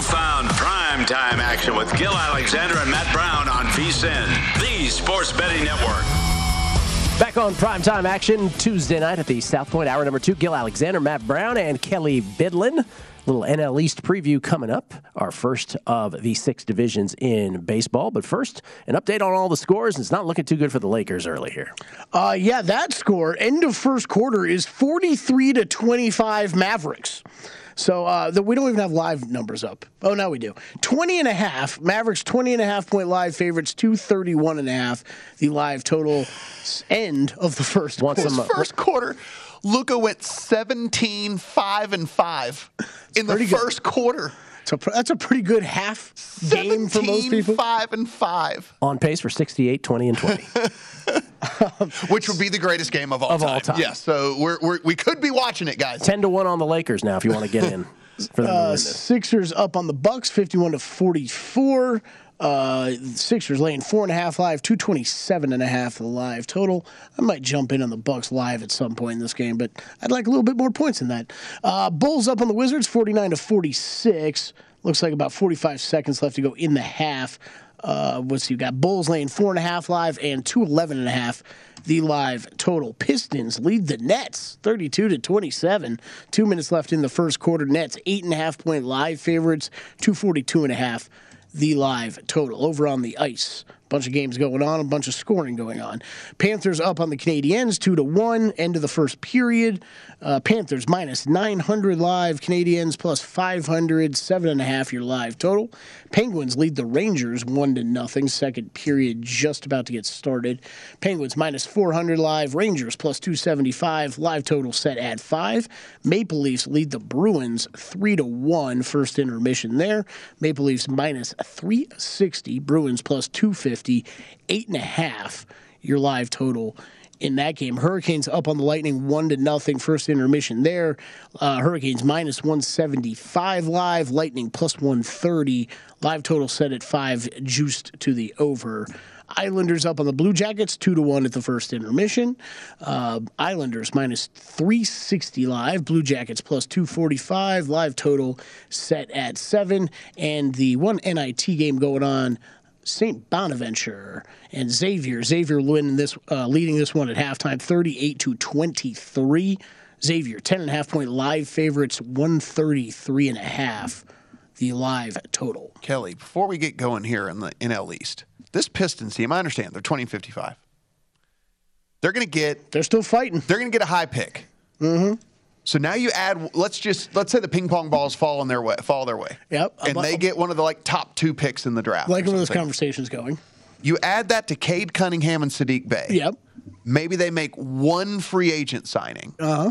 You found prime time action with Gil Alexander and Matt Brown on VSIN, the sports betting network. Back on primetime action Tuesday night at the South Point, hour number two. Gil Alexander, Matt Brown, and Kelley Bydlon. Little NL East preview coming up. Our first of the six divisions in baseball. But first, an update on all the scores. It's not looking too good for the Lakers early here. Uh, yeah, that score, end of first quarter, is 43 to 25 Mavericks. So uh, the, we don't even have live numbers up. Oh, now we do. 20 and a half. Mavericks 20 and a half point live favorites, 231 and a half. The live total end of the first Once quarter. a First quarter, Luka went 17, 5, and 5 in the pretty good. first quarter. So pr- that's a pretty good half game for most people. 5, and 5, On pace for 68, 20, and 20. which would be the greatest game of all Of time. all time. Yes, so we're, we're, we could be watching it, guys. 10 to 1 on the Lakers now if you want to get in for them Uh. Sixers up on the Bucks, 51 to 44. Uh, Sixers laying four and a half live, 227 and a half the live total. I might jump in on the Bucks live at some point in this game, but I'd like a little bit more points than that. Uh, Bulls up on the Wizards, 49 to 46. Looks like about 45 seconds left to go in the half. Uh, what's you got? Bulls laying four and a half live and 211 and a half the live total. Pistons lead the Nets 32 to 27. Two minutes left in the first quarter. Nets eight and a half point live favorites, 242 and a half the live total. Over on the ice, bunch of games going on, a bunch of scoring going on. Panthers up on the Canadiens two to one. End of the first period. Uh, Panthers minus 900 live. Canadiens plus 500. Seven and a half your live total. Penguins lead the Rangers one to nothing. Second period just about to get started. Penguins minus 400 live. Rangers plus 275. Live total set at five. Maple Leafs lead the Bruins three to. First intermission there. Maple Leafs minus 360. Bruins plus 250. Eight and a half. Your live total in that game. Hurricanes up on the Lightning one to nothing. First intermission there. Uh, Hurricanes minus 175 live. Lightning plus 130. Live total set at five, juiced to the over. Islanders up on the Blue Jackets, two to one at the first intermission. Uh, Islanders minus 360 live. Blue Jackets plus 245. Live total set at seven. And the one NIT game going on St. Bonaventure and Xavier. Xavier winning this, uh, leading this one at halftime, 38 to 23. Xavier, 10 and a half point live favorites, 133 and a half. The live total. Kelly, before we get going here in the NL East, this Pistons team, I understand they're 20 55. They're going to get. They're still fighting. They're going to get a high pick. Mm-hmm. So now you add. Let's just let's say the ping pong balls fall in their way. Fall their way. Yep. And they get one of the like top two picks in the draft. like where this conversation's going. You add that to Cade Cunningham and Saddiq Bey. Yep. Maybe they make one free agent signing. Uh huh.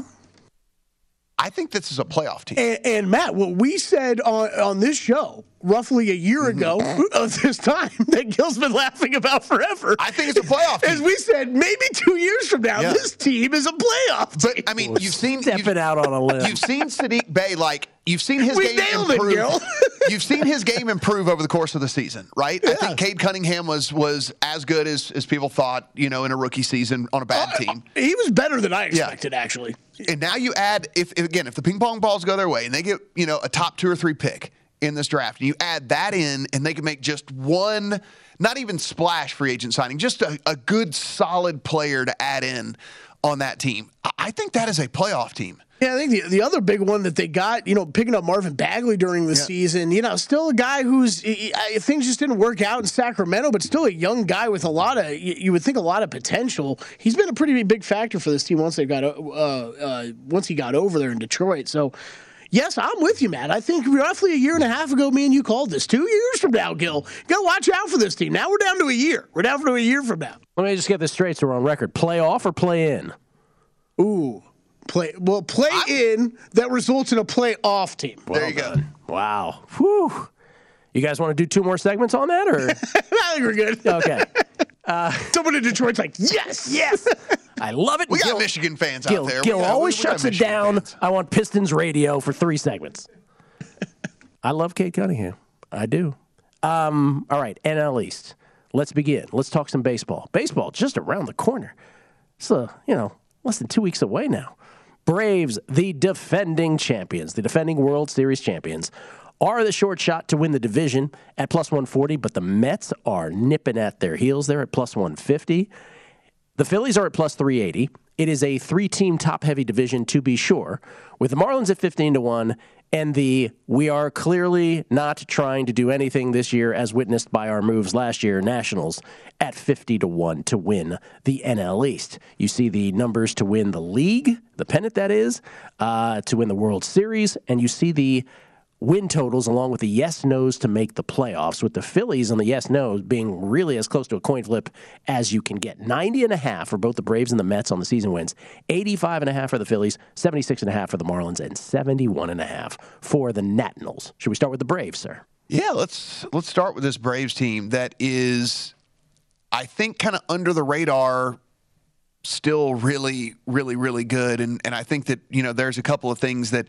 I think this is a playoff team. And, and Matt, what we said on on this show roughly a year Mm-hmm. ago of this time that Gil's been laughing about forever. I think it's a playoff team. As we said, maybe two years from now, Yeah. this team is a playoff. But I mean, you've seen Stepping you've, out on a limb. You've seen Saddiq Bey like you've seen his We game nailed it, improve. Gil. you've seen his game improve over the course of the season, right? I think Cade Cunningham was was as good as as people thought, you know, in a rookie season on a bad team. He was better than I expected, actually. And now you add if, if again if the ping pong balls go their way and they get you know a top two or three pick in this draft, and you add that in, and they can make just one, not even splash free agent signing, just a, a good solid player to add in on that team. I- think that is a playoff team. Yeah, I think the, the other big one that they got, you know, picking up Marvin Bagley during the season, you know, still a guy who's things just didn't work out in Sacramento, but still a young guy with a lot of you, you would think a lot of potential. He's been a pretty big factor for this team once they got uh, uh, once he got over there in Detroit. So. Yes, I'm with you, Matt. I think roughly a year and a half ago, me and you called this. Two years from now, Gil, you gotta watch out for this team. Now we're down to a year. We're down to a year from now. Let me just get this straight so we're on record. Play off or play in? Ooh, play well, play in that results in a playoff team. There you go. Wow. Whew. You guys want to do two more segments on that, or I think we're good. okay? Someone in Detroit's like, yes, yes. I love it. We got Michigan fans Gil, out there. We Gil got- always we got shuts it down. fans. I want Pistons radio for three segments. I love Cade Cunningham. I do. Um, all right, NL East. Let's begin. Let's talk some baseball. Baseball just around the corner. It's uh, you know less than two weeks away now. Braves, the defending champions, the defending World Series champions, are the short shot to win the division at plus 140, but the Mets are nipping at their heels. They're at plus 150. The Phillies are at plus 380. It is a three team top heavy division, to be sure, with the Marlins at 15 to 1 and the we are clearly not trying to do anything this year, as witnessed by our moves last year, Nationals at 50 to 1 to win the NL East. You see the numbers to win the league, the pennant that is, uh, to win the World Series, and you see the win totals along with the yes nos to make the playoffs with the phillies and the yes nos being really as close to a coin flip as you can get. 90 and a half for both the braves and the mets on the season wins. 85 and a half for the phillies 76 and a half for the marlins and 71 and a half for the nationals. Should we start with the braves sir? Yeah, let's let's start with this Braves team that is, I think, kind of under the radar. Still, really, really, really good, and and I think that you know there's a couple of things that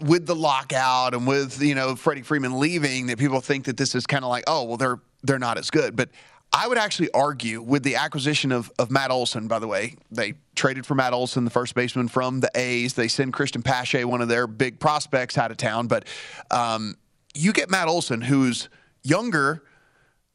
with the lockout and with you know Freddie Freeman leaving that people think that this is kind of like oh well they're they're not as good, but I would actually argue with the acquisition of, of Matt Olson, by the way, they traded for Matt Olson, the first baseman from the A's. They send Cristian Pache, one of their big prospects, out of town. But um, you get Matt Olson, who's younger,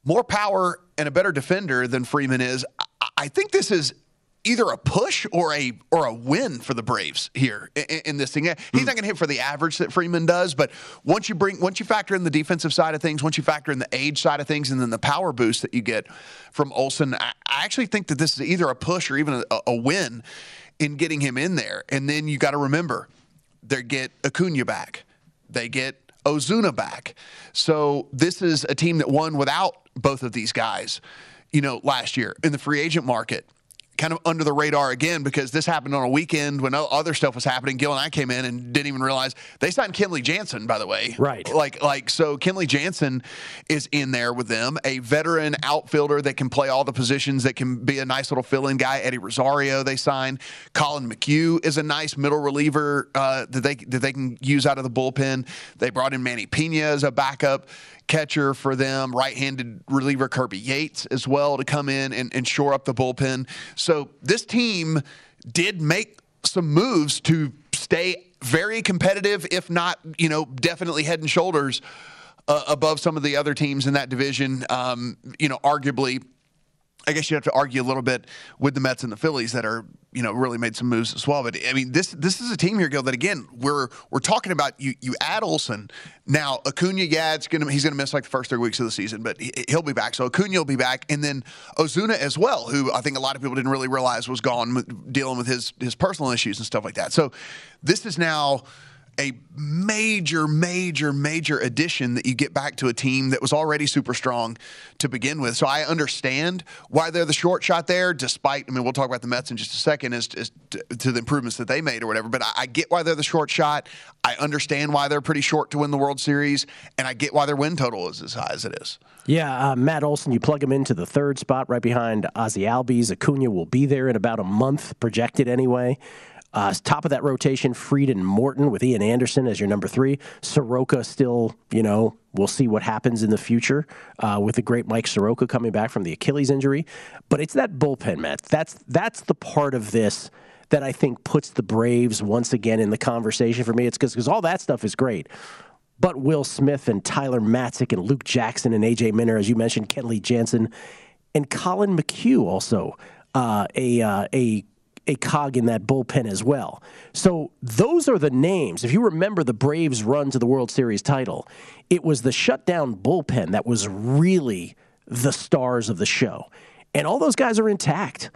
more power, and a better defender than Freeman is. I, I think this is either a push or a or a win for the Braves here in, in this thing. He's hmm. not going to hit for the average that Freeman does, but once you bring once you factor in the defensive side of things, once you factor in the age side of things, and then the power boost that you get from Olson, I, I actually think that this is either a push or even a, a win in getting him in there. And then you got to remember, they get Acuna back, they get Ozuna back. So this is a team that won without both of these guys, you know, last year in the free agent market. Kind of under the radar again because this happened on a weekend when other stuff was happening. Gil and I came in and didn't even realize they signed Kenley Jansen, by the way. Right. Like, like so Kenley Jansen is in there with them, a veteran outfielder that can play all the positions, that can be a nice little fill-in guy. Eddie Rosario they signed. Collin McHugh is a nice middle reliever uh, that they that they can use out of the bullpen. They brought in Manny Piña as a backup catcher for them, right-handed reliever Kirby Yates as well to come in and, and shore up the bullpen. So this team did make some moves to stay very competitive, if not, you know, definitely head and shoulders uh, above some of the other teams in that division. Um, you know, arguably I guess you have to argue a little bit with the Mets and the Phillies that are, you know, really made some moves as well. But I mean, this this is a team here, Gil, that again we're we're talking about. You you add Olson now, Acuna, yeah, it's gonna he's gonna miss like the first three weeks of the season, but he, will be back. So Acuna will be back, and then Ozuna as well, who I think a lot of people didn't really realize was gone, dealing with his his personal issues and stuff like that. So this is now a major, major, major addition that you get back to a team that was already super strong to begin with. So I understand why they're the short shot there, despite, I mean, we'll talk about the Mets in just a second as, as to, to, the improvements that they made or whatever, but I, I, get why they're the short shot. I understand why they're pretty short to win the World Series, and I get why their win total is as high as it is. Yeah, uh, Matt Olson, you plug him into the third spot right behind Ozzy Albies. Acuna will be there in about a month, projected anyway. Uh, top of that rotation, Fried and Morton with Ian Anderson as your number three. Soroka still, you know, we'll see what happens in the future uh, with the great Mike Soroka coming back from the Achilles injury. But it's that bullpen, Matt. That's that's the part of this that I think puts the Braves once again in the conversation for me. It's because all that stuff is great. But Will Smith and Tyler Matzek and Luke Jackson and AJ Minter, as you mentioned, Kenley Jansen and Collin McHugh also uh, a uh, a a cog in that bullpen as well. So those are the names. If you remember the Braves' run to the World Series title, it was the shutdown bullpen that was really the stars of the show. And all those guys are intact.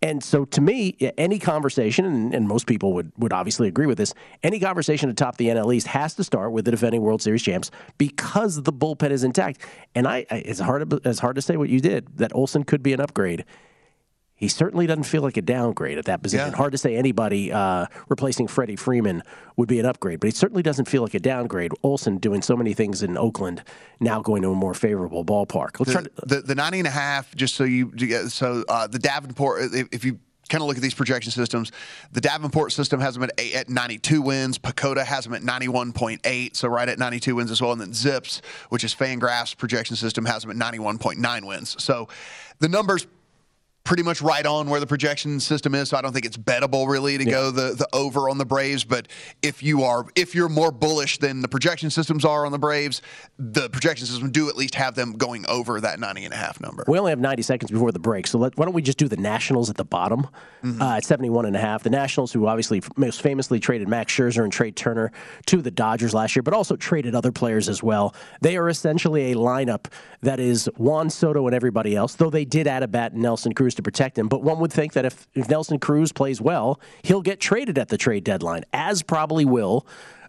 And so, to me, any conversation, and, and, most people would, would obviously agree with this, any conversation atop the NL East has to start with the defending World Series champs because the bullpen is intact. And I, I it's hard as hard to say what you did that Olson could be an upgrade he certainly doesn't feel like a downgrade at that position. Yeah. Hard to say anybody uh, replacing Freddie Freeman would be an upgrade, but he certainly doesn't feel like a downgrade. Olson doing so many things in Oakland, now going to a more favorable ballpark. Let's the, to, the, the 90 and a half, just so you, so uh, the Davenport, if you kind of look at these projection systems. The Davenport system has them at, eight, at 92 wins. PECOTA has them at 91.8, so right at 92 wins as well. And then ZiPS, which is Fangraphs projection system, has them at 91.9 wins. So the numbers pretty much right on where the projection system is. So I don't think it's bettable really to yeah. go the, the over on the Braves. But if you are if you're more bullish than the projection systems are on the Braves, the projection system do at least have them going over that 90 and a half number. We only have 90 seconds before the break, so let, why don't we just do the Nationals at the bottom mm-hmm. uh, at 71 and a half. The Nationals, who obviously most famously traded Max Scherzer and Trea Turner to the Dodgers last year, but also traded other players as well. They are essentially a lineup that is Juan Soto and everybody else, though they did add a bat Nelson Cruz to protect him. But one would think that if, if Nelson Cruz plays well, he'll get traded at the trade deadline, as probably will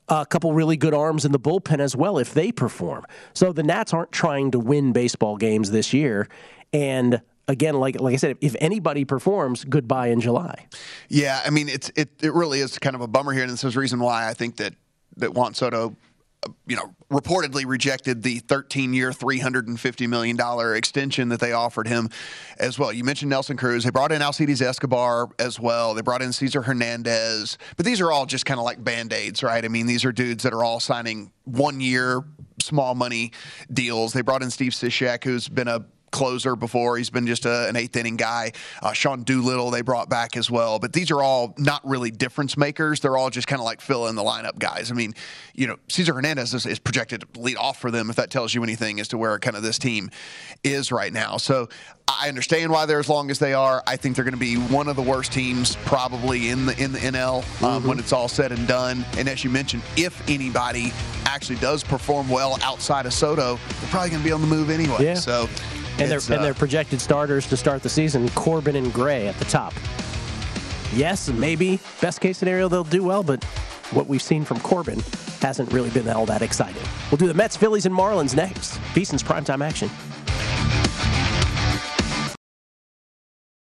a couple really good arms in the bullpen as well if they perform. So the Nats aren't trying to win baseball games this year. And again, like like I said, if anybody performs, goodbye in July. Yeah, I mean it's it, it really is kind of a bummer here, and this is the reason why I think that that Juan Soto you know, reportedly rejected the 13 year, $350 million extension that they offered him as well. You mentioned Nelson Cruz. They brought in Alcides Escobar as well. They brought in Cesar Hernandez. But these are all just kind of like band aids, right? I mean, these are dudes that are all signing one year, small money deals. They brought in Steve Cishek, who's been a closer before. He's been just a, an eighth inning guy. Uh, Sean Doolittle they brought back as well. But these are all not really difference makers. They're all just kind of like fill in the lineup guys. I mean, you know, Cesar Hernandez is, is, projected to lead off for them if that tells you anything as to where kind of this team is right now. So I understand why they're as long as they are. I think they're going to be one of the worst teams probably in the in the NL um, mm-hmm. when it's all said and done. And as you mentioned, if anybody actually does perform well outside of Soto, they're probably going to be on the move anyway. Yeah. So and their, uh, and their projected starters to start the season, Corbin and Gray at the top. Yes, maybe best case scenario they'll do well, but what we've seen from Corbin hasn't really been all that exciting. We'll do the Mets, Phillies, and Marlins next. VSiN's primetime action.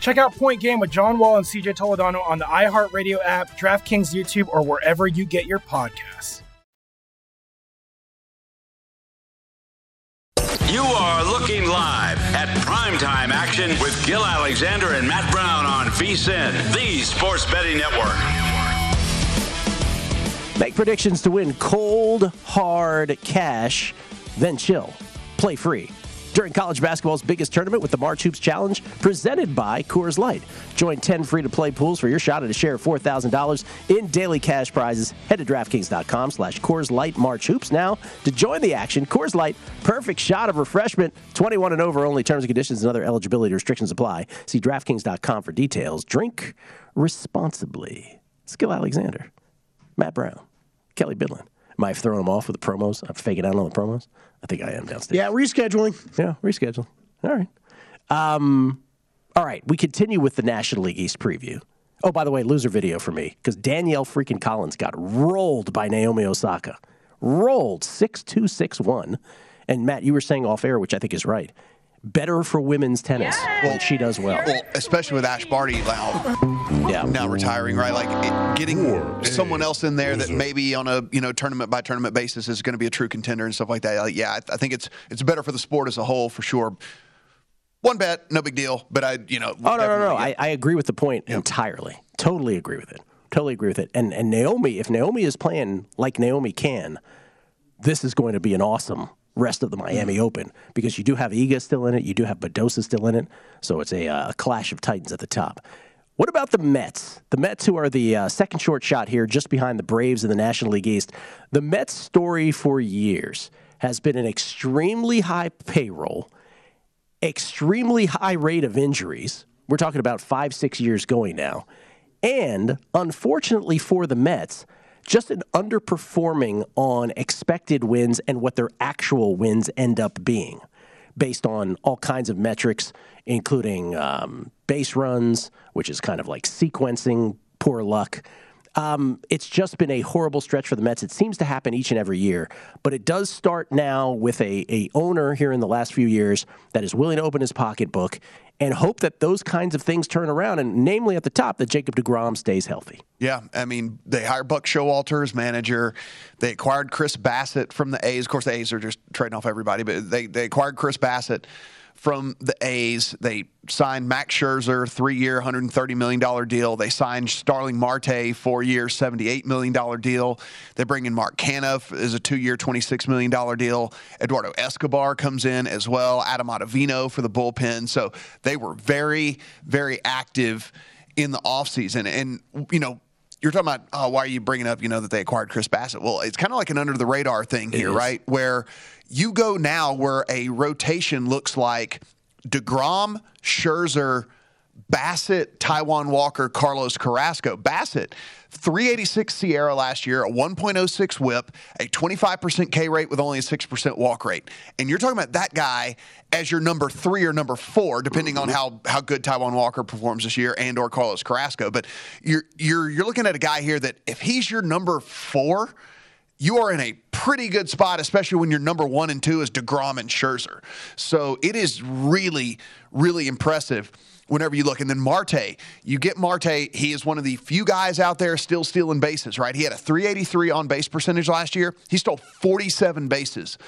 Check out Point Game with John Wall and CJ Toledano on the iHeartRadio app, DraftKings YouTube, or wherever you get your podcasts. You are looking live at primetime action with Gil Alexander and Matt Brown on VSIN, the sports betting network. Make predictions to win cold, hard cash, then chill. Play free. During college basketball's biggest tournament with the March Hoops Challenge, presented by Coors Light. Join 10 free to play pools for your shot at a share of $4,000 in daily cash prizes. Head to DraftKings.com slash Coors Light March Hoops now to join the action. Coors Light, perfect shot of refreshment. 21 and over only. Terms and conditions and other eligibility restrictions apply. See DraftKings.com for details. Drink responsibly. Gil Alexander. Matt Brown, Kelley Bydlon. Am I throwing them off with the promos? I'm faking out on the promos. I think I am downstairs. Yeah, rescheduling. Yeah, rescheduling. All right. Um, all right. We continue with the National League East preview. Oh, by the way, loser video for me because Danielle freaking Collins got rolled by Naomi Osaka. Rolled 6 2 6 1. And Matt, you were saying off air, which I think is right. Better for women's tennis. Well, she does well. Well, especially with Ash Barty now, yeah. now retiring, right? Like it, getting someone else in there that maybe on a you know tournament by tournament basis is going to be a true contender and stuff like that. Like, yeah, I, I think it's it's better for the sport as a whole for sure. One bet, no big deal. But I, you know, Oh no, no, no! I, I agree with the point entirely. Totally agree with it. Totally agree with it. And and Naomi, if Naomi is playing like Naomi can, this is going to be an awesome rest of the Miami Open because you do have Iga still in it, you do have Badosa still in it, so it's a, uh, clash of titans at the top. What about the Mets? The Mets, who are the uh, second short shot here, just behind the Braves in the National League East. The Mets' story for years has been an extremely high payroll extremely high rate of injuries. We're talking about five, six years going now. And unfortunately for the Mets, just an underperforming on expected wins and what their actual wins end up being based on all kinds of metrics, including um, base runs, which is kind of like sequencing, poor luck. Um, it's just been a horrible stretch for the Mets. It seems to happen each and every year, but it does start now with a, a owner here in the last few years that is willing to open his pocketbook and hope that those kinds of things turn around, and namely at the top, that Jacob DeGrom stays healthy. Yeah, I mean, they hired Buck Showalter as manager. They acquired Chris Bassitt from the A's. Of course, the A's are just trading off everybody, but they, they acquired Chris Bassitt from the A's. They signed Max Scherzer, three-year, $130 million deal. They signed Starling Marte, four-year, $78 million deal. They bring in Mark Canha as a two-year, $26 million deal. Eduardo Escobar comes in as well. Adam Ottavino for the bullpen. So they were very, very active in the offseason. And, you know, you're talking about oh, why are you bringing up you know that they acquired Chris Bassitt? Well, it's kind of like an under the radar thing here, right? Where you go now, where a rotation looks like Degrom, Scherzer, Bassitt, Taijuan Walker, Carlos Carrasco. Bassitt, 386 ERA last year, a 1.06 whip, a 25% K rate with only a 6% walk rate. And you're talking about that guy as your number three or number four, depending on how, how good Taijuan Walker performs this year and or Carlos Carrasco. But you're you're you're looking at a guy here that if he's your number four, you are in a pretty good spot, especially when your number one and two is DeGrom and Scherzer. So it is really, really impressive whenever you look. And then Marte, you get Marte. He is one of the few guys out there still stealing bases, right? He had a 383 on base percentage last year. He stole 47 bases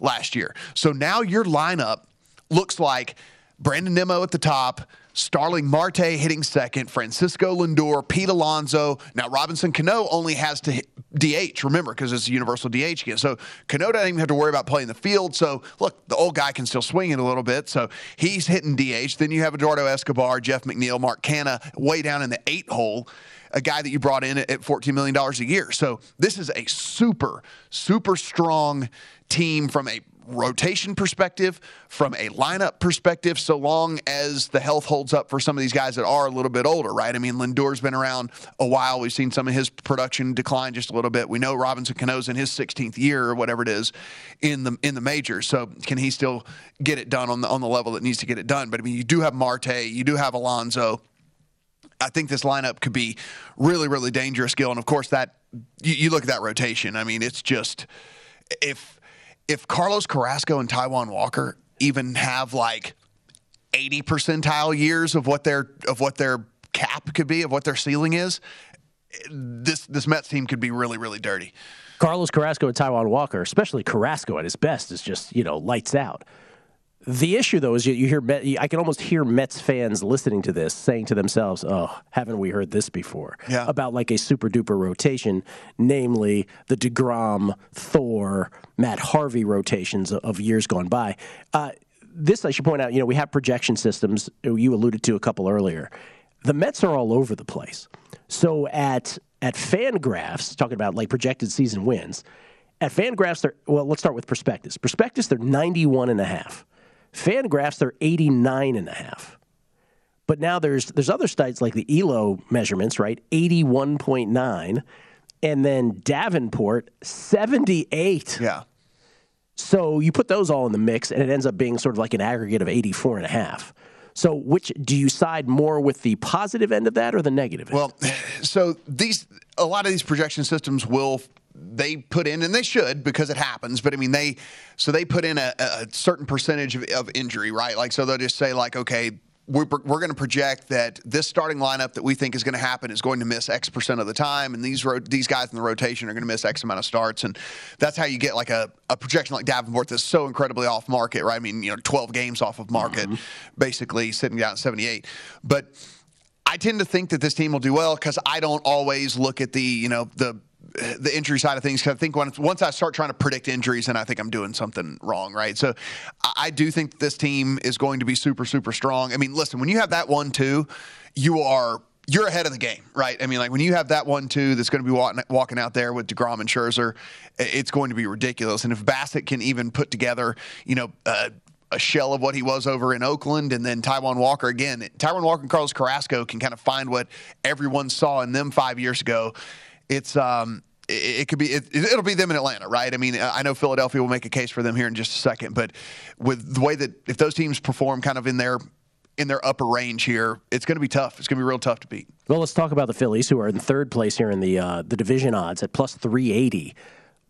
last year. So now your lineup looks like Brandon Nimmo at the top, Starling Marte hitting second, Francisco Lindor, Pete Alonso. Now Robinson Cano only has to hit DH, remember, because it's a universal DH again. So Cano doesn't even have to worry about playing the field. So look, the old guy can still swing it a little bit. So he's hitting DH. Then you have Eduardo Escobar, Jeff McNeil, Mark Canha way down in the eight hole a guy that you brought in at $14 million a year. So this is a super, super strong team from a rotation perspective, from a lineup perspective, so long as the health holds up for some of these guys that are a little bit older, right? I mean, Lindor's been around a while. We've seen some of his production decline just a little bit. We know Robinson Cano's in his 16th year or whatever it is in the in the majors. So can he still get it done on the on the level that needs to get it done? But I mean, you do have Marte, you do have Alonso. I think this lineup could be really, really dangerous, Gil. And of course, that you, you look at that rotation. I mean, it's just if if Carlos Carrasco and Taijuan Walker even have like 80 percentile years of what their of what their cap could be, of what their ceiling is, this this Mets team could be really, really dirty. Carlos Carrasco and Taijuan Walker, especially Carrasco at his best, is just you know lights out. The issue, though, is you, you hear Met, I can almost hear Mets fans listening to this saying to themselves, "Oh, haven't we heard this before?" Yeah. About like a super duper rotation, namely the Degrom, Thor, Matt Harvey rotations of, of years gone by. Uh, this I should point out. You know, we have projection systems. You alluded to a couple earlier. The Mets are all over the place. So at at Fangraphs, talking about like projected season wins, at Fangraphs, they're well. Let's start with Prospectus. Prospectus, they're ninety one and a half. Fangraphs, they're 89 and a half. But now there's there's other sites like the ELO measurements, right? 81.9 and then Davenport 78. Yeah. So you put those all in the mix and it ends up being sort of like an aggregate of 84 and a half. So which do you side more with the positive end of that or the negative? End? Well, so these a lot of these projection systems will they put in, and they should because it happens. But I mean, they so they put in a, a certain percentage of, of, injury, right? Like, so they'll just say like, okay, we're, we're going to project that this starting lineup that we think is going to happen is going to miss X percent of the time, and these ro- these guys in the rotation are going to miss X amount of starts, and that's how you get like a, a projection like Davenport that's so incredibly off market, right? I mean, you know, 12 games off of market, mm-hmm. basically sitting down at 78, but. I tend to think that this team will do well because I don't always look at the you know the the injury side of things. Cause I think once once I start trying to predict injuries, and I think I'm doing something wrong, right? So I do think this team is going to be super super strong. I mean, listen, when you have that one two, you are you're ahead of the game, right? I mean, like when you have that one two that's going to be walking, walking out there with Degrom and Scherzer, it's going to be ridiculous. And if Bassitt can even put together, you know. Uh, a shell of what he was over in Oakland, and then Taijuan Walker again. Taijuan Walker and Carlos Carrasco can kind of find what everyone saw in them five years ago it's um, it, could be it, it'll be them in Atlanta, right? I mean, I know Philadelphia will make a case for them here in just a second, but with the way that if those teams perform kind of in their in their upper range here, it's going to be tough. It's going to be real tough to beat. Well, let's talk about the Phillies, who are in third place here in the uh, the division odds at plus three eighty,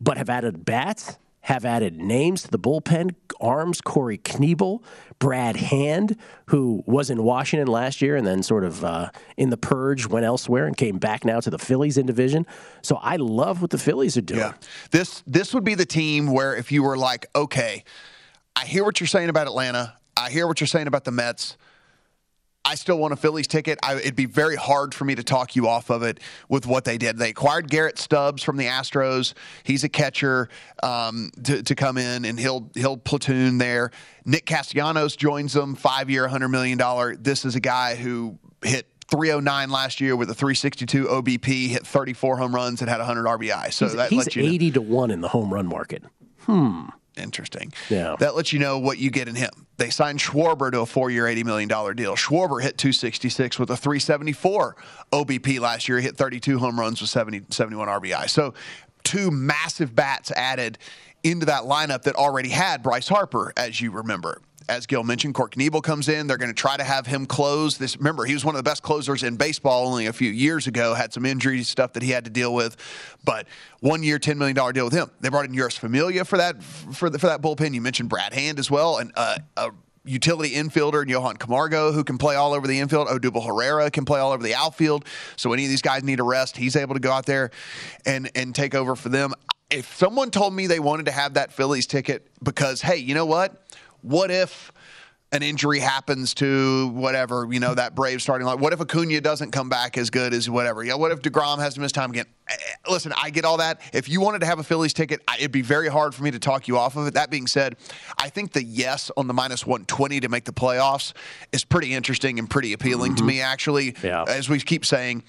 but have added bats have added names to the bullpen arms Corey Knebel, Brad Hand, who was in Washington last year and then sort of uh, in the purge went elsewhere and came back now to the Phillies in division. So I love what the Phillies are doing. Yeah. This this would be the team where if you were like, okay, I hear what you're saying about Atlanta, I hear what you're saying about the Mets. I still want a Phillies ticket. I, it'd be very hard for me to talk you off of it with what they did. They acquired Garrett Stubbs from the Astros. He's a catcher um, to, to come in, and he'll he'll platoon there. Nick Castellanos joins them, five year, $100 million. This is a guy who hit 309 last year with a 362 OBP, hit 34 home runs, and had 100 RBI. So he's, that he's lets you 80 know. to 1 in the home run market. Hmm. Interesting. Yeah. That lets you know what you get in him. They signed Schwarber to a four-year, $80 million deal. Schwarber hit 266 with a 374 OBP last year. He hit 32 home runs with 70, 71 RBI. So two massive bats added into that lineup that already had Bryce Harper, as you remember. As Gil mentioned, Corey Knebel comes in. They're going to try to have him close this. Remember, he was one of the best closers in baseball only a few years ago. Had some injury stuff that he had to deal with, but one year, ten million dollar deal with him. They brought in Jeurys Familia for that for the, for that bullpen. You mentioned Brad Hand as well, and uh, a utility infielder, and Johan Camargo, who can play all over the infield. Odubel Herrera can play all over the outfield. So any of these guys need a rest, he's able to go out there and and take over for them. If someone told me they wanted to have that Phillies ticket because, hey, you know what? What if an injury happens to whatever, you know, that Brave starting line? What if Acuna doesn't come back as good as whatever? Yeah, what if DeGrom has to miss time again? Eh, eh, Listen, I get all that. If you wanted to have a Phillies ticket, it'd be very hard for me to talk you off of it. That being said, I think the yes on the minus 120 to make the playoffs is pretty interesting and pretty appealing to me, actually. Yeah. As we keep saying,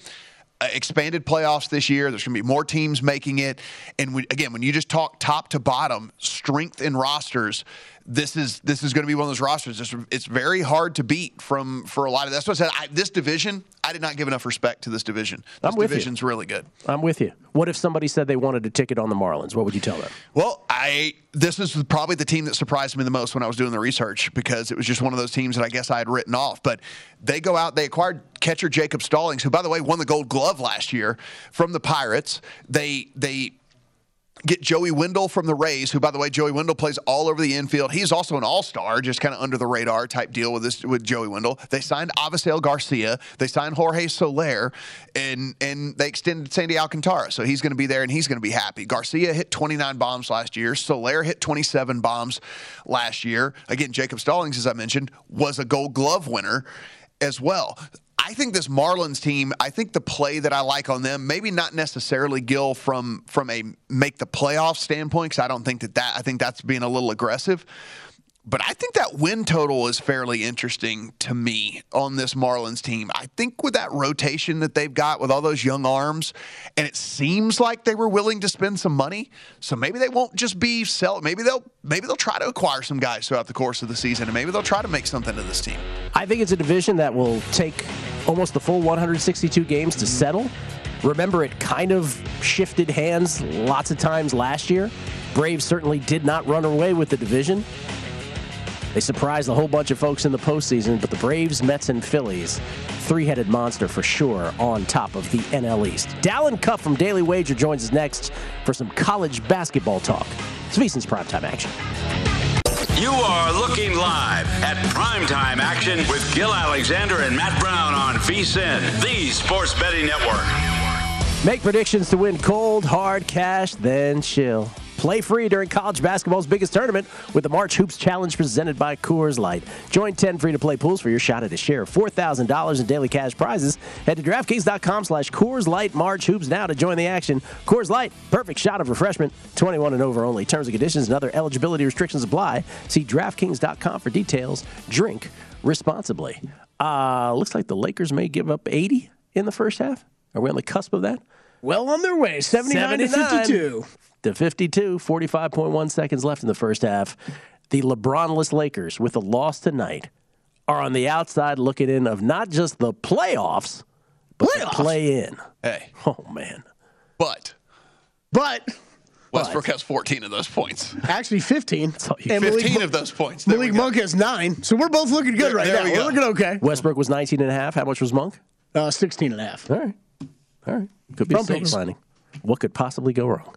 uh, expanded playoffs this year. There's going to be more teams making it. And we, again, when you just talk top to bottom, strength in rosters, this is this is going to be one of those rosters. It's, it's very hard to beat from for a lot of. That's what I said. I, this division, I did not give enough respect to this division. This I'm with you. division's really good. I'm with you. What if somebody said they wanted a ticket on the Marlins? What would you tell them? Well, I this is probably the team that surprised me the most when I was doing the research because it was just one of those teams that I guess I had written off. But they go out, they acquired catcher Jacob Stallings, who by the way won the Gold Glove last year from the Pirates. They they get Joey Wendle from the Rays, who by the way Joey Wendle plays all over the infield. He's also an all-star, just kind of under the radar type deal with this with Joey Wendle. They signed Avisail Garcia, they signed Jorge Soler, and and they extended Sandy Alcantara, so he's going to be there and he's going to be happy. Garcia hit 29 bombs last year. Soler hit 27 bombs last year. Again, Jacob Stallings, as I mentioned, was a Gold Glove winner as well. I think this Marlins team, I think the play that I like on them, maybe not necessarily Gil from from a make the playoff standpoint, because I don't think that that I think that's being a little aggressive. But I think that win total is fairly interesting to me on this Marlins team. I think with that rotation that they've got with all those young arms, and it seems like they were willing to spend some money. So maybe they won't just be sell. Maybe they'll maybe they'll try to acquire some guys throughout the course of the season, and maybe they'll try to make something of this team. I think it's a division that will take almost the full 162 games to settle. Remember, it kind of shifted hands lots of times last year. Braves certainly did not run away with the division. They surprised a whole bunch of folks in the postseason, but the Braves, Mets, and Phillies, three headed monster for sure on top of the NL East. Dalen Cuff from Daily Wager joins us next for some college basketball talk. It's VSiN's primetime action. You are looking live at primetime action with Gil Alexander and Matt Brown on VSIN, the Sports Betting Network. Make predictions to win cold, hard cash, then chill. Play free during college basketball's biggest tournament with the March Hoops Challenge presented by Coors Light. Join 10 free-to-play pools for your shot at a share of $4,000 in daily cash prizes. Head to DraftKings.com slash Coors Light March Hoops now to join the action. Coors Light, perfect shot of refreshment. 21 and over only. Terms and conditions and other eligibility restrictions apply. See DraftKings.com for details. Drink responsibly. Uh, looks like the Lakers may give up 80 in the first half. Are we on the cusp of that? Well on their way, 79, to 52. To 52, 45.1 seconds left in the first half. The LeBronless Lakers, with a loss tonight, are on the outside looking in of not just the playoffs, but the play in. Hey. Oh, man. But But Westbrook has 14 of those points. actually 15. And 15 Malik, of those points. There we Malik. Monk has nine. So we're both looking good There- right there now. we We're looking okay. Westbrook was 19 and a half. How much was Monk? Uh, 16 and a half. All right. All right. Could be From a silver lining. What could possibly go wrong?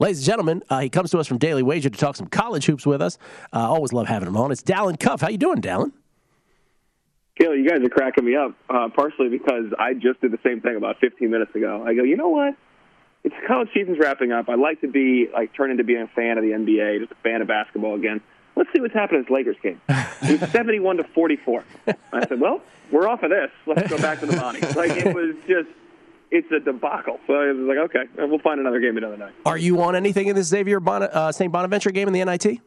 Ladies and gentlemen, uh, he comes to us from Daily Wager to talk some college hoops with us. Uh, always love having him on. It's Dalen Cuff. How you doing, Dalen? Gil, you guys are cracking me up, uh, partially because I just did the same thing about 15 minutes ago. I go, you know what? It's college season's wrapping up. I'd like to be like turn into being a fan of the NBA, just a fan of basketball again. Let's see what's happening in this Lakers game. It was 71 to 44. I said, well, we're off of this. Let's go back to the money. Like it was just, it's a debacle. So I was like, okay, we'll find another game another night. Are you on anything in the Xavier Bon- uh, St. Bonaventure game in the NIT?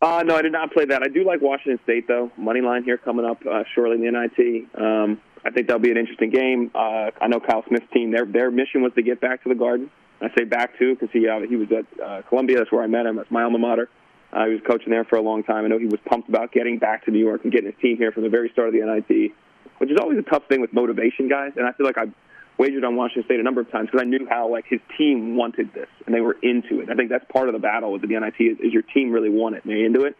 Uh, no, I did not play that. I do like Washington State, though. Money line here coming up uh, shortly in the NIT. Um, I think that'll be an interesting game. Uh, I know Kyle Smith's team, their, their mission was to get back to the Garden. I say back to because he uh, he was at uh, Columbia. That's where I met him. That's my alma mater. Uh, he was coaching there for a long time. I know he was pumped about getting back to New York and getting his team here from the very start of the NIT, which is always a tough thing with motivation, guys. And I feel like I wagered on Washington State a number of times because I knew how like his team wanted this and they were into it. I think that's part of the battle with the NIT is, is your team really want it and they're into it.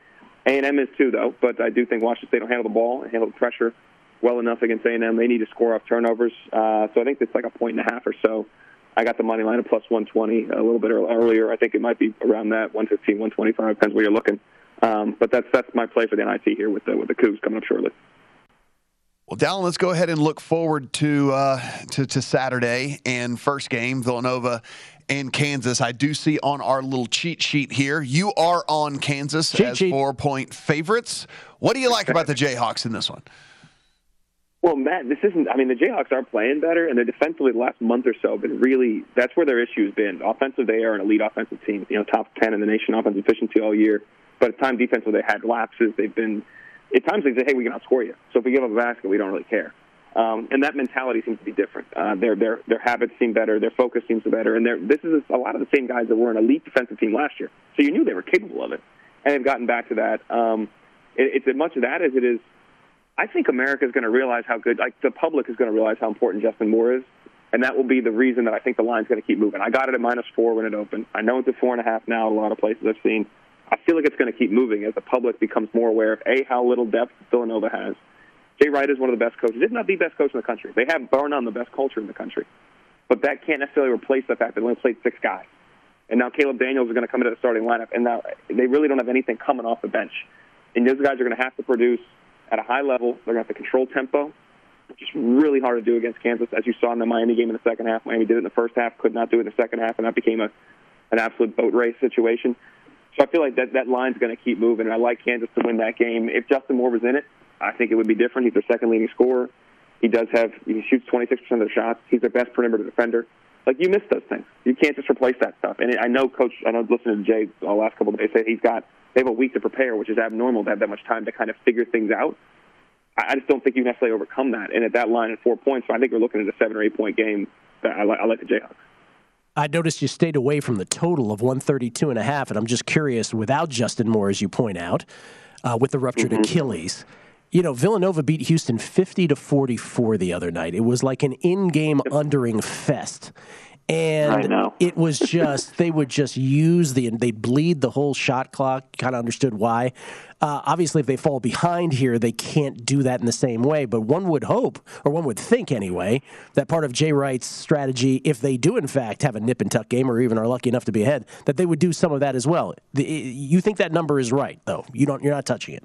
A and M is too, though. But I do think Washington State will handle the ball and handle the pressure well enough against A and M. They need to score off turnovers, uh, so I think it's like a point and a half or so. I got the money line at plus 120 a little bit earlier. I think it might be around that 115, 125 depends where you're looking. Um, but that's that's my play for the NIT here with the with the Cougs coming up shortly. Well, Dalen, let's go ahead and look forward to, uh, to to Saturday and first game Villanova and Kansas. I do see on our little cheat sheet here you are on Kansas Cheat as sheet. four point favorites. What do you like about the Jayhawks in this one? Well, Matt, this isn't. I mean, the Jayhawks are playing better, and they're defensively the last month or so been really. That's where their issue has been. Offensive, they are an elite offensive team. You know, top ten in the nation offensive efficiency all year. But at times, defensively, they had lapses. They've been. At times, they say, "Hey, we can outscore you." So if we give up a basket, we don't really care. Um, and that mentality seems to be different. Uh, their their their habits seem better. Their focus seems better. And this is a lot of the same guys that were an elite defensive team last year. So you knew they were capable of it, and they've gotten back to that. Um, it, it's as much of that as it is I think America is going to realize how good, like the public is going to realize how important Justin Moore is, and that will be the reason that I think the line's going to keep moving. I got it at minus four when it opened. I know it's at four and a half now. A lot of places I've seen. I feel like it's going to keep moving as the public becomes more aware of a how little depth Villanova has. Jay Wright is one of the best coaches, if not the best coach in the country. They have bar none the best culture in the country, but that can't necessarily replace the fact that they only played six guys. And now Caleb Daniels is going to come into the starting lineup, and now they really don't have anything coming off the bench. And those guys are going to have to produce at a high level. They're going to have to control tempo, which is really hard to do against Kansas, as you saw in the Miami game in the second half. Miami did it in the first half, could not do it in the second half, and that became a an absolute boat race situation. So I feel like that that line's going to keep moving, I like Kansas to win that game. If Justin Moore was in it, I think it would be different. He's their second leading scorer. He does have he shoots 26% of the shots. He's their best perimeter defender. Like you miss those things. You can't just replace that stuff. And I know Coach. I know listening to Jay the last couple of days say he's got they have a week to prepare, which is abnormal to have that much time to kind of figure things out. I I just don't think you necessarily overcome that. And at that line at four points, so I think we're looking at a seven or eight point game. That I like, I like the Jayhawks. I noticed you stayed away from the total of 132 and a half, and I'm just curious, without Justin Moore, as you point out, uh, with the ruptured Mm-hmm. Achilles, you know, Villanova beat Houston 50 to 44 the other night. It was like an in-game undering fest. And it was just they would just use the and they'd bleed the whole shot clock. Kind of understood why. Uh, obviously, if they fall behind here, they can't do that in the same way. But one would hope, or one would think anyway, that part of Jay Wright's strategy, if they do in fact have a nip and tuck game, or even are lucky enough to be ahead, that they would do some of that as well. The, you think that number is right, though? You don't. You're not touching it.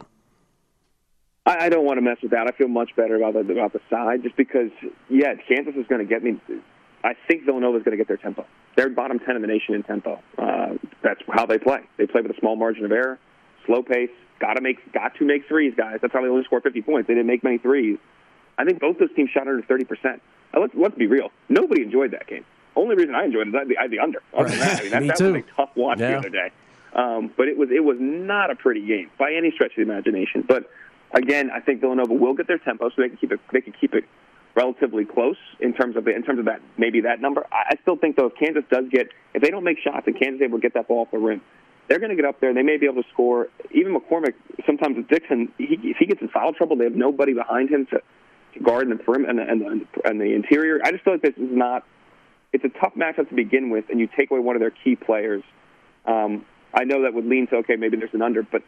I, I don't want to mess with that. I feel much better about the about the side, just because yeah, Kansas is going to get me. I think Villanova is going to get their tempo. They're bottom ten in the nation in tempo. Uh, that's how they play. They play with a small margin of error, slow pace. Got to make got to make threes, guys. That's how they only scored 50 points. They didn't make many threes. I think both those teams shot under 30 percent. Let's let's be real. Nobody enjoyed that game. Only reason I enjoyed it is I had the, I had the under. Other than that, I mean, that, Me that too. was a tough watch Yeah. the other day. Um, but it was it was not a pretty game by any stretch of the imagination. But again, I think Villanova will get their tempo, so they can keep it they can keep it relatively close in terms of the, in terms of that maybe that number. I, still think though if Kansas does get if they don't make shots and Kansas able to get that ball off the rim, they're going to get up there. They may be able to score. Even McCormack, sometimes with Dixon, he, if he gets in foul trouble, they have nobody behind him to, to guard in the perimeter and the, and, the, and the interior. I just feel like this is not. It's a tough matchup to begin with, and you take away one of their key players. Um, I know that would lean to okay, maybe there's an under, but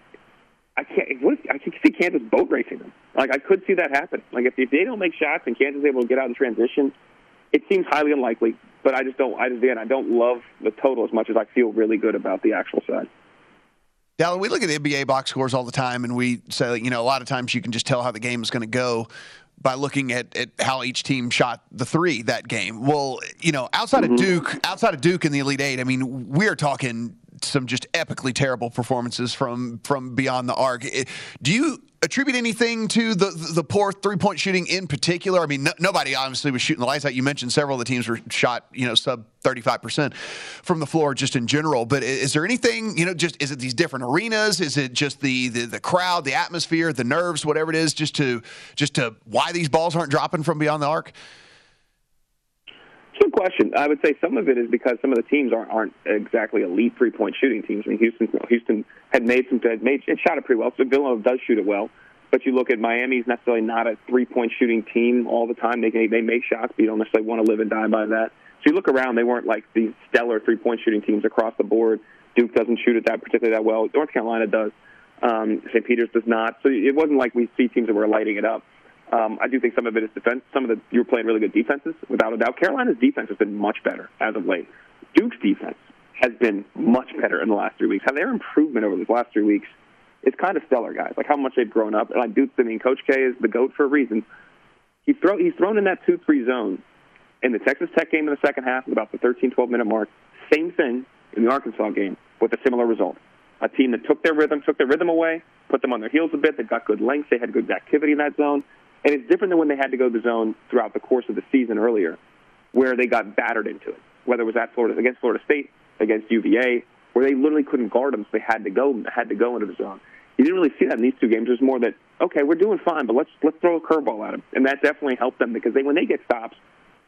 I can't. What if, I can see Kansas boat racing them. Like I could see that happen. Like if, if they don't make shots and Kansas is able to get out in transition, it seems highly unlikely. But I just don't. I just again, I don't love the total as much as I feel really good about the actual side. Dalen, we look at the NBA box scores all the time, and we say, you know, a lot of times you can just tell how the game is going to go by looking at, at how each team shot the three that game. Well, you know, outside of mm-hmm. Duke, outside of Duke in the Elite Eight, I mean, we're talking some just epically terrible performances from from beyond the arc. Do you attribute anything to the the poor three point shooting in particular? I mean, no, nobody obviously was shooting the lights out. You mentioned several of the teams were shot, you know, sub thirty five percent from the floor just in general. But is there anything, you know, just is it these different arenas? Is it just the the, the crowd, the atmosphere, the nerves, whatever it is, just to just to why these balls aren't dropping from beyond the arc? Good question. I would say some of it is because some of the teams aren't, aren't exactly elite three point shooting teams. I mean, Houston Houston had made some had made it shot it pretty well. So Villanova does shoot it well, but you look at Miami's necessarily not a three point shooting team all the time. They they make shots, but you don't necessarily want to live and die by that. So you look around, they weren't like these stellar three point shooting teams across the board. Duke doesn't shoot it that particularly that well. North Carolina does. Um, St. Peter's does not. So it wasn't like we see teams that were lighting it up. Um, I do think some of it is defense. Some of the you were playing really good defenses, without a doubt. Carolina's defense has been much better as of late. Duke's defense has been much better in the last three weeks. How their improvement over these last three weeks is kind of stellar, guys. Like how much they've grown up. And like Duke, I mean, Coach K is the goat for a reason. He throw he's thrown in that two three zone in the Texas Tech game in the second half, about the 13, 12 minute mark. Same thing in the Arkansas game with a similar result. A team that took their rhythm, took their rhythm away, put them on their heels a bit. They've got good length. They had good activity in that zone. And it's different than when they had to go to the zone throughout the course of the season earlier, where they got battered into it. Whether it was at Florida against Florida State, against UVA, where they literally couldn't guard them, so they had to go had to go into the zone. You didn't really see that in these two games. It was more that okay, we're doing fine, but let's let's throw a curveball at them, and that definitely helped them because they when they get stops,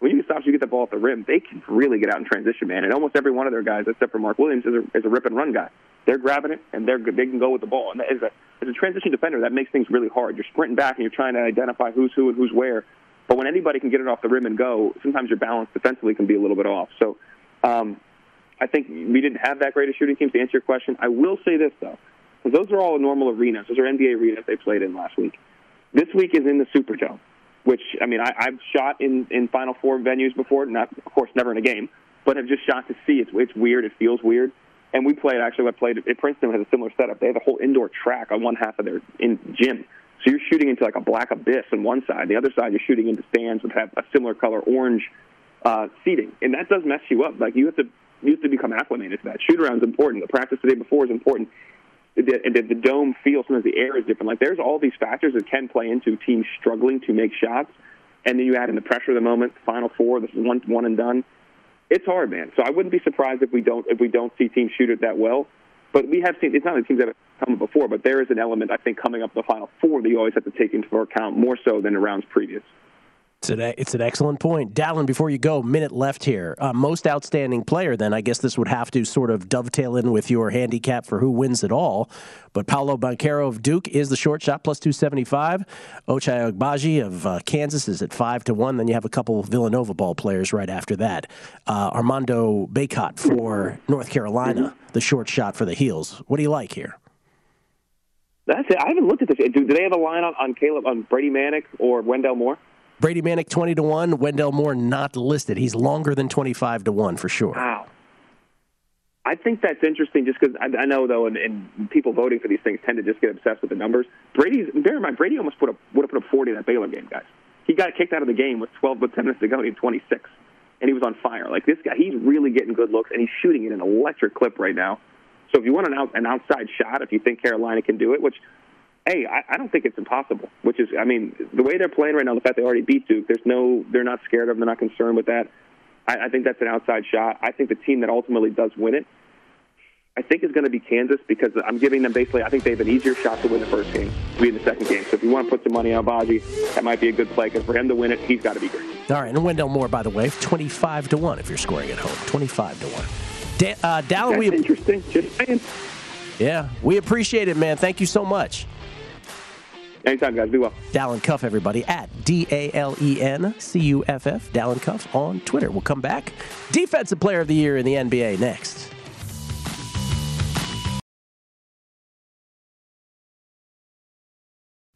when you get stops, you get the ball at the rim, they can really get out in transition, man. And almost every one of their guys, except for Mark Williams, is a, is a rip and run guy. They're grabbing it and they're they can go with the ball. And as a as a transition defender, that makes things really hard. You're sprinting back and you're trying to identify who's who and who's where. But when anybody can get it off the rim and go, sometimes your balance defensively can be a little bit off. So um, I think we didn't have that great a shooting team. To answer your question, I will say this though, because those are all normal arenas. Those are NBA arenas they played in last week. This week is in the Superdome, which I mean I, I've shot in in Final Four venues before. Not of course never in a game, but have just shot to see. It's it's weird. It feels weird. And we played actually. I played at Princeton has a similar setup. They have a whole indoor track on one half of their in gym. So you're shooting into like a black abyss on one side. The other side, you're shooting into stands that have a similar color orange uh, seating, and that does mess you up. Like you have to you have to become acclimated to that. Shoot around is important. The practice the day before is important. The, the, the dome feel, sometimes the air is different. Like there's all these factors that can play into teams struggling to make shots, and then you add in the pressure of the moment. Final four, this is one one and done. It's hard, man. So I wouldn't be surprised if we don't if we don't see teams shoot it that well. But we have seen it's not the teams that have come before, but there is an element I think coming up in the final four that you always have to take into account more so than the rounds previous. It's an, it's an excellent point. Dalen, before you go, minute left here. Uh, most outstanding player, then, I guess this would have to sort of dovetail in with your handicap for who wins it all. But Paolo Banchero of Duke is the short shot, plus 275. Ochai Agbaji of uh, Kansas is at 5 to 1. Then you have a couple Villanova ball players right after that. Uh, Armando Bacot for North Carolina, the short shot for the Heels. What do you like here? That's it. I haven't looked at this. Do, do they have a line on, on Caleb on Brady Manek or Wendell Moore? Brady Manek 20 to 1, Wendell Moore not listed. He's longer than 25 to 1 for sure. Wow. I think that's interesting just because I, I, know, though, and, and, people voting for these things tend to just get obsessed with the numbers. Brady's, bear in mind, Brady almost put up, would have put up 40 in that Baylor game, guys. He got kicked out of the game with 12 with 10 minutes to go, and he had 26. And he was on fire. Like, this guy, he's really getting good looks, and he's shooting at an electric clip right now. So if you want an, out, an outside shot, if you think Carolina can do it, which – hey, I, I don't think it's impossible. Which is, I mean, the way they're playing right now, the fact they already beat Duke, there's no, they're not scared of, them, they're not concerned with that. I, I think that's an outside shot. I think the team that ultimately does win it, I think is going to be Kansas because I'm giving them basically. I think they have an easier shot to win the first game, to be in the second game. So if you want to put some money on Baji, that might be a good play because for him to win it, he's got to be great. All right, and Wendell Moore, by the way, 25 to one if you're scoring at home, 25 to one. Da- uh, Dalen, That's we interesting. Just saying. Yeah, we appreciate it, man. Thank you so much. Anytime, guys. Be well. Dalen Cuff, everybody, at D A L E N C U F F, Dalen Cuff on Twitter. We'll come back. Defensive Player of the Year in the NBA next.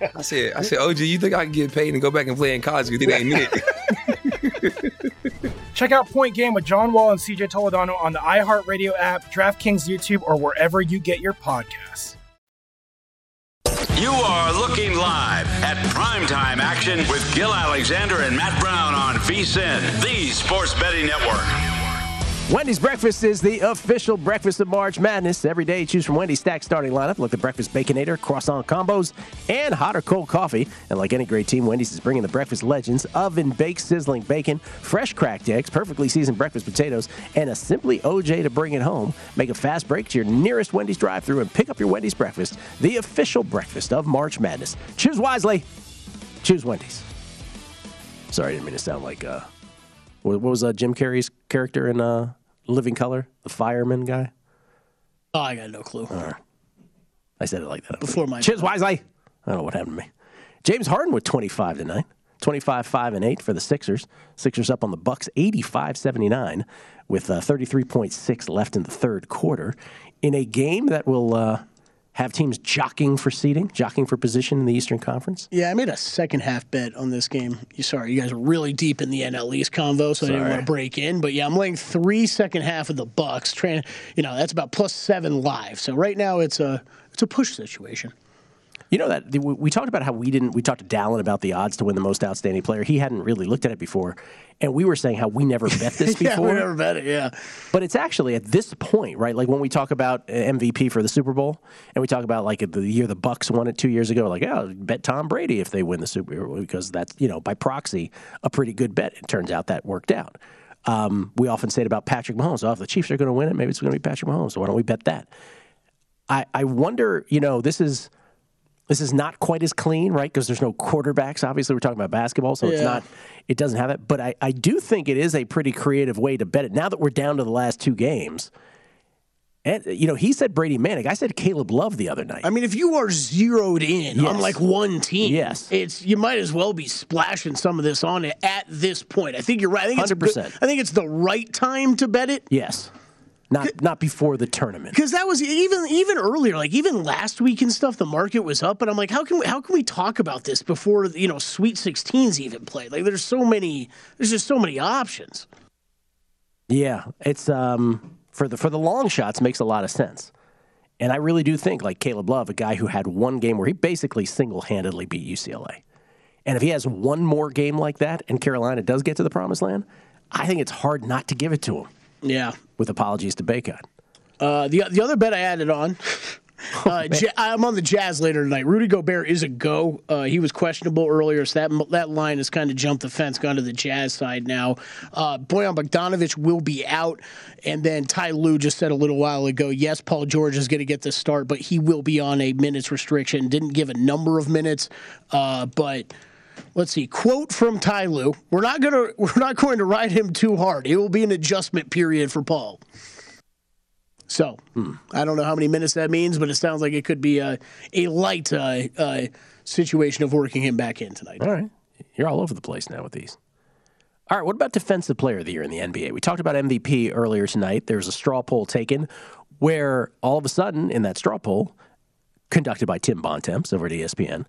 I said, I said, OG, you think I can get paid and go back and play in college? You think they ain't it? Check out Point Game with John Wall and CJ Toledano on the iHeartRadio app, DraftKings YouTube, or wherever you get your podcasts. You are looking live at primetime action with Gil Alexander and Matt Brown on VSIN, the Sports Betting Network. Wendy's Breakfast is the official breakfast of March Madness. Every day, choose from Wendy's stack starting lineup, Look the breakfast baconator, croissant combos, and hot or cold coffee. And like any great team, Wendy's is bringing the breakfast legends: oven baked sizzling bacon, fresh cracked eggs, perfectly seasoned breakfast potatoes, and a simply OJ to bring it home. Make a fast break to your nearest Wendy's drive-through and pick up your Wendy's breakfast, the official breakfast of March Madness. Choose wisely. Choose Wendy's. Sorry, I didn't mean to sound like uh, what what was uh, Jim Carrey's character in uh, Living Color, the fireman guy? Oh, I got no clue. I said it like that. Before my Cheers, wisely. I don't know what happened to me. James Harden with 25 tonight. 25 5 and 8 for the Sixers. Sixers up on the Bucks 85-79 with uh, 33.6 left in the third quarter in a game that will uh, have teams jockeying for seeding, jockeying for position in the Eastern Conference. Yeah, I made a second half bet on this game. You sorry, you guys are really deep in the NL East convo, so I didn't want to break in. But yeah, I'm laying three second half of the Bucks. Trying, you know, that's about plus seven live. So right now it's a it's a push situation. You know that we we talked about how we didn't. We talked to Dalen about the odds to win the most outstanding player. He hadn't really looked at it before, and we were saying how we never bet this before. yeah, we never bet it. Yeah, But it's actually at this point, right? Like when we talk about uh, MVP for the Super Bowl, and we talk about like the year the Bucks won it two years ago, like yeah, bet Tom Brady if they win the Super Bowl because that's you know by proxy a pretty good bet. It turns out that worked out. Um, we often say it about Patrick Mahomes. Oh, if the Chiefs are going to win it, maybe it's going to be Patrick Mahomes. So why don't we bet that? I I wonder. You know, this is. This is not quite as clean, right? Because there's no quarterbacks. Obviously, we're talking about basketball, so it's not. It doesn't have it. But I, I do think it is a pretty creative way to bet it. Now that we're down to the last two games, and you know, he said Brady Manek. I said Caleb Love the other night. I mean, if you are zeroed in on Yes. like one team, Yes. it's you might as well be splashing some of this on it at this point. I think you're right. I think it's good- 100%. I think it's the right time to bet it. Yes, not not before the tournament. Because that was even even earlier, like even last week and stuff, the market was up, and I'm like, how can we, how can we talk about this before you know Sweet 16s even played? Like, there's so many, there's just so many options. Yeah, it's um for the for the long shots makes a lot of sense. And I really do think like Caleb Love, a guy who had one game where he basically single-handedly beat UCLA. And if he has one more game like that and Carolina does get to the promised land, I think it's hard not to give it to him. Yeah. With apologies to Bacot. Uh, the the other bet I added on. Oh, Uh, Ja- I'm on the Jazz later tonight. Rudy Gobert is a go. Uh, he was questionable earlier, so that that line has kind of jumped the fence, gone to the Jazz side now. Uh, Bojan Bogdanovic will be out, and then Ty Lue just said a little while ago, yes, Paul George is going to get the start, but he will be on a minutes restriction. Didn't give a number of minutes, uh, but let's see. Quote from Ty Lue: "We're not gonna we're not going to ride him too hard. It will be an adjustment period for Paul." So Hmm. I don't know how many minutes that means, but it sounds like it could be a a light uh, uh, situation of working him back in tonight. All right. You're all over the place now with these. All right, what about Defensive Player of the Year in the NBA? We talked about MVP earlier tonight. There was a straw poll taken where all of a sudden, in that straw poll, conducted by Tim Bontemps over at ESPN,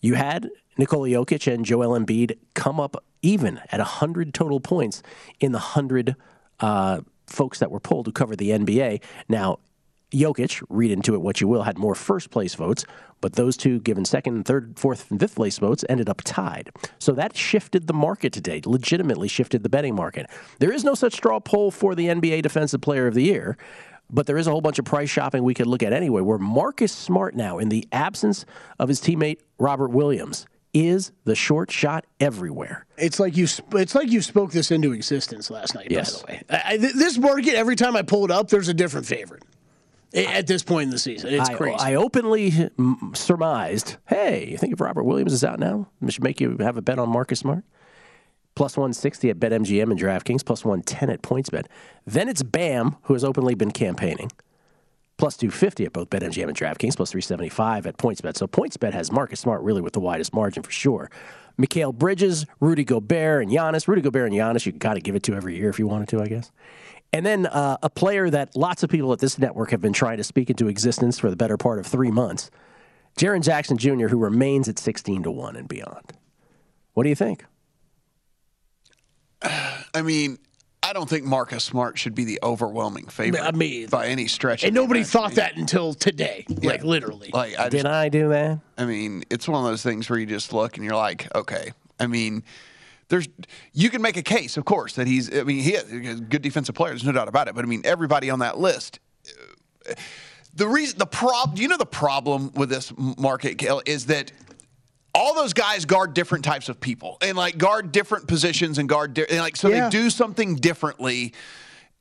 you had Nikola Jokic and Joel Embiid come up even at 100 total points in the 100 uh, folks that were polled who cover the NBA. Now, Jokic, read into it what you will, had more first place votes, but those two, given second, third, fourth, and fifth place votes, ended up tied. So that shifted the market today, legitimately shifted the betting market. There is no such straw poll for the NBA Defensive Player of the Year, but there is a whole bunch of price shopping we could look at anyway, where Marcus Smart now, in the absence of his teammate Robert Williams, is the short shot everywhere. It's like you. It's like you spoke this into existence last night. Yes. By the way, I, I- this market every time I pull it up, there's a different favorite. At this point in the season, it's I, crazy. I openly surmised, hey, you think if Robert Williams is out now, it should make you have a bet on Marcus Smart? Plus 160 at BetMGM and DraftKings, plus 110 at PointsBet. Then it's Bam, who has openly been campaigning. Plus 250 at both BetMGM and DraftKings, plus 375 at PointsBet. So PointsBet has Marcus Smart really with the widest margin for sure. Mikal Bridges, Rudy Gobert, and Giannis. Rudy Gobert and Giannis, you got to give it to every year if you wanted to, I guess. And then uh, a player that lots of people at this network have been trying to speak into existence for the better part of three months, Jaren Jackson Jr., who remains at 16 to 1 and beyond. What do you think? I mean, I don't think Marcus Smart should be the overwhelming favorite. I mean, by any stretch. and of nobody imagination. thought that until today, like literally. Like, I Did just, I do that? I mean, it's one of those things where you just look and you're like, okay. I mean, there's you can make a case, of course, that he's. I mean, he is a good defensive player. There's no doubt about it. But I mean, everybody on that list. uh, The reason, the prob, you know, the problem with this market Gail, is that all those guys guard different types of people and like guard different positions and guard di- and like so Yeah. they do something differently.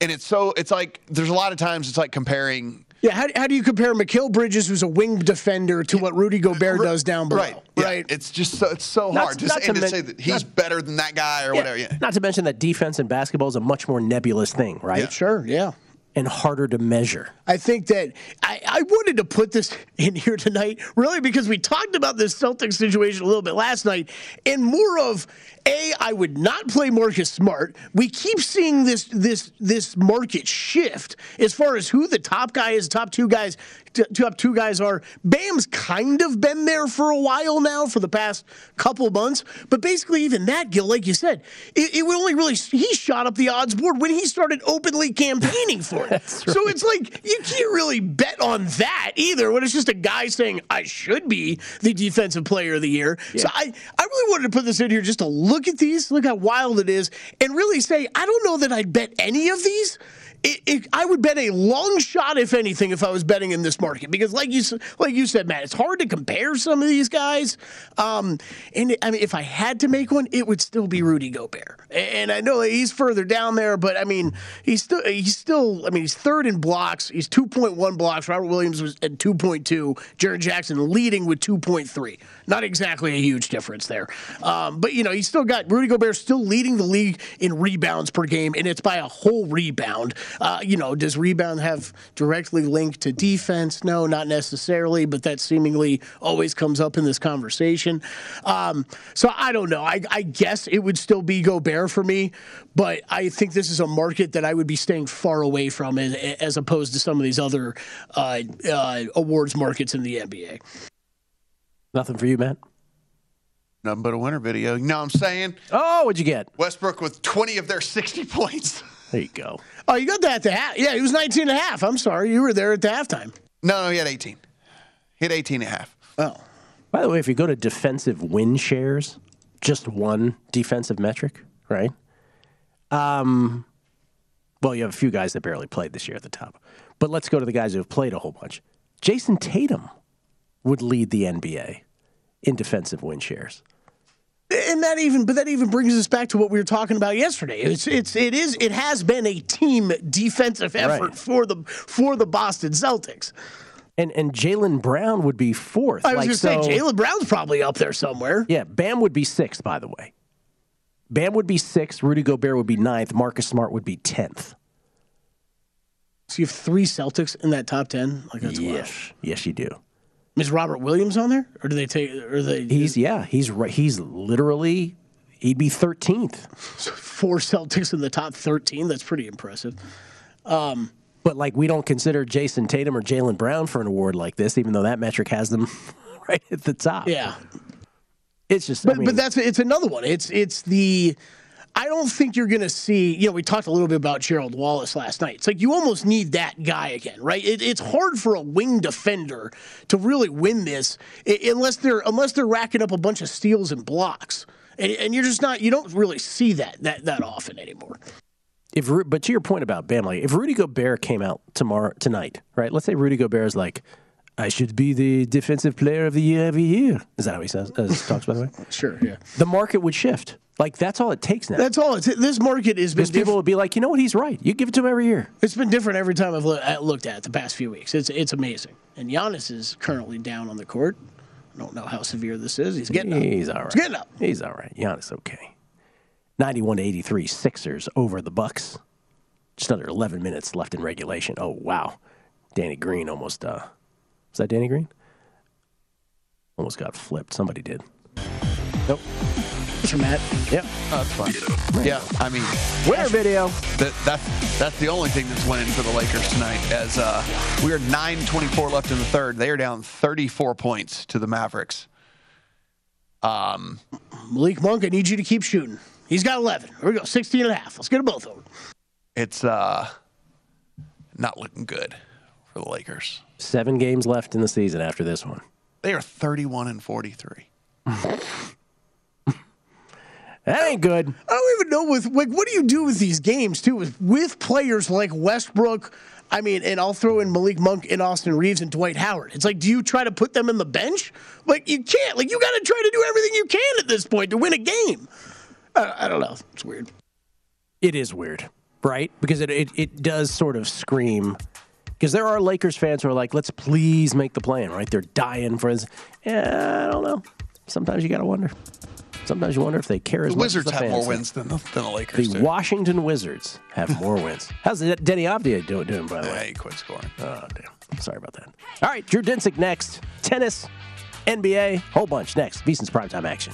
And it's so it's like there's a lot of times it's like comparing Yeah, how, how do you compare Mikal Bridges, who's a wing defender, to what Rudy Gobert does down below? Right. Right. It's just so it's so Not- hard to, not to and to say that he's better than that guy or whatever. Yeah. Not to mention that defense in basketball is a much more nebulous thing, right? Sure, yeah. And harder to measure. I think that I, I wanted to put this in here tonight, really, because we talked about this Celtics situation a little bit last night, and more of a. I would not play Marcus Smart. We keep seeing this this this market shift as far as who the top guy is, top two guys, t- top two guys are. Bam's kind of been there for a while now, for the past couple months, but basically even that, Gil, like you said, it, it would only really he shot up the odds board when he started openly campaigning for it. So it's like you can't really bet on that either when it's just a guy saying I should be the defensive player of the year. So I, I really wanted to put this in here just to look at these, look how wild it is, and really say I don't know that I'd bet any of these. It, it, I would bet a long shot, if anything, if I was betting in this market, because like you like you said, Matt, it's hard to compare some of these guys. Um, and I mean, if I had to make one, it would still be Rudy Gobert. And I know he's further down there, but I mean, he's still he's still. I mean, he's third in blocks. He's two point one blocks. Robert Williams was at two point two. Jaren Jackson leading with two point three. Not exactly a huge difference there, um, but you know, he's still got Rudy Gobert still leading the league in rebounds per game, and it's by a whole rebound. Uh, you know, does rebound have directly linked to defense? No, not necessarily, but that seemingly always comes up in this conversation. Um, so I don't know. I, I guess it would still be Gobert for me, but I think this is a market that I would be staying far away from as, opposed to some of these other uh, uh, awards markets in the NBA. Nothing for you, Matt? Nothing but a winner video. You know what I'm saying? Oh, what'd you get? Westbrook with 20 of their 60 points. There you go. Oh, you got that at the half. Yeah, he was 19 and a half. I'm sorry. You were there at the halftime. No, no, he had 18. He had 18 and a half. Oh. By the way, if you go to defensive win shares, just one defensive metric, right? Um, well, you have a few guys that barely played this year at the top. But let's go to the guys who have played a whole bunch. Jayson Tatum would lead the NBA in defensive win shares. And that even, but that even brings us back to what we were talking about yesterday. It's, it's, it is, it has been a team defensive effort Right. for the for the Boston Celtics. And and Jaylen Brown would be fourth. I was Like, going to say Jaylen Brown's probably up there somewhere. Yeah, Bam would be sixth, by the way. Bam would be sixth. Rudy Gobert would be ninth. Marcus Smart would be tenth. So you have three Celtics in that top ten. Like that's wild. Yes, yes, you do. Is Robert Williams on there, or do they take? Or they? He's yeah, he's right. He's literally he'd be thirteenth. four Celtics in the top thirteen. That's pretty impressive. Um, But like we don't consider Jayson Tatum or Jaylen Brown for an award like this, even though that metric has them right at the top. Yeah. It's just, but I mean, but that's it's another one. It's it's the. I don't think you're going to see. You know, we talked a little bit about Gerald Wallace last night. It's like you almost need that guy again, right? It, it's hard for a wing defender to really win this unless they're unless they're racking up a bunch of steals and blocks, and, and you're just not. You don't really see that that that often anymore. if but to your point about Bam, like if Rudy Gobert came out tomorrow tonight, right? Let's say Rudy Gobert is like, I should be the defensive player of the year every year. Is that how he says uh, talks by the way? Sure, yeah. The market would shift. Like that's all it takes now. That's all. It's, this market is because people would be like, you know what, he's right. You give it to him every year. It's been different every time I've uh, looked at it the past few weeks. It's it's amazing. And Giannis is currently down on the court. I don't know how severe this is. He's getting up. He's all right. He's getting up. He's all right. Giannis okay. Ninety-one to eighty-three Sixers over the Bucks. Just under eleven minutes left in regulation. Oh wow, Danny Green almost. uh Was that Danny Green? Almost got flipped. Somebody did. Nope. Mr. Matt. Yep. Oh, that's fine. Yeah, I mean, winner video. That, that's that's the only thing that's winning for the Lakers tonight. As uh, we are 9:24 left in the third, they are down 34 points to the Mavericks. Um, Malik Monk, I need you to keep shooting. He's got 11. Here we go. 16 and a half. Let's get them both of them. it's uh, not looking good for the Lakers. Seven games left in the season after this one. They are 31 and 43. That ain't good. I don't even know with like what do you do with these games too with with players like Westbrook. I mean, and I'll throw in Malik Monk and Austin Reaves and Dwight Howard. It's like, do you try to put them in the bench? Like you can't. Like you got to try to do everything you can at this point to win a game. I, I don't know. It's weird. It is weird, right? Because it, it, it does sort of scream. Because there are Lakers fans who are like, let's please make the plan, right? They're dying for this. Yeah, I don't know. Sometimes you got to wonder. Sometimes you wonder if they care as The much Wizards as the Wizards have more wins than the, than the Lakers The do. Washington Wizards have more wins. How's the Deni Avdija doing, doing, by the way? Yeah, he quit scoring. Oh, damn. Sorry about that. All right, Drew Dinsick next. Tennis, NBA, whole bunch next. VSiN's primetime action.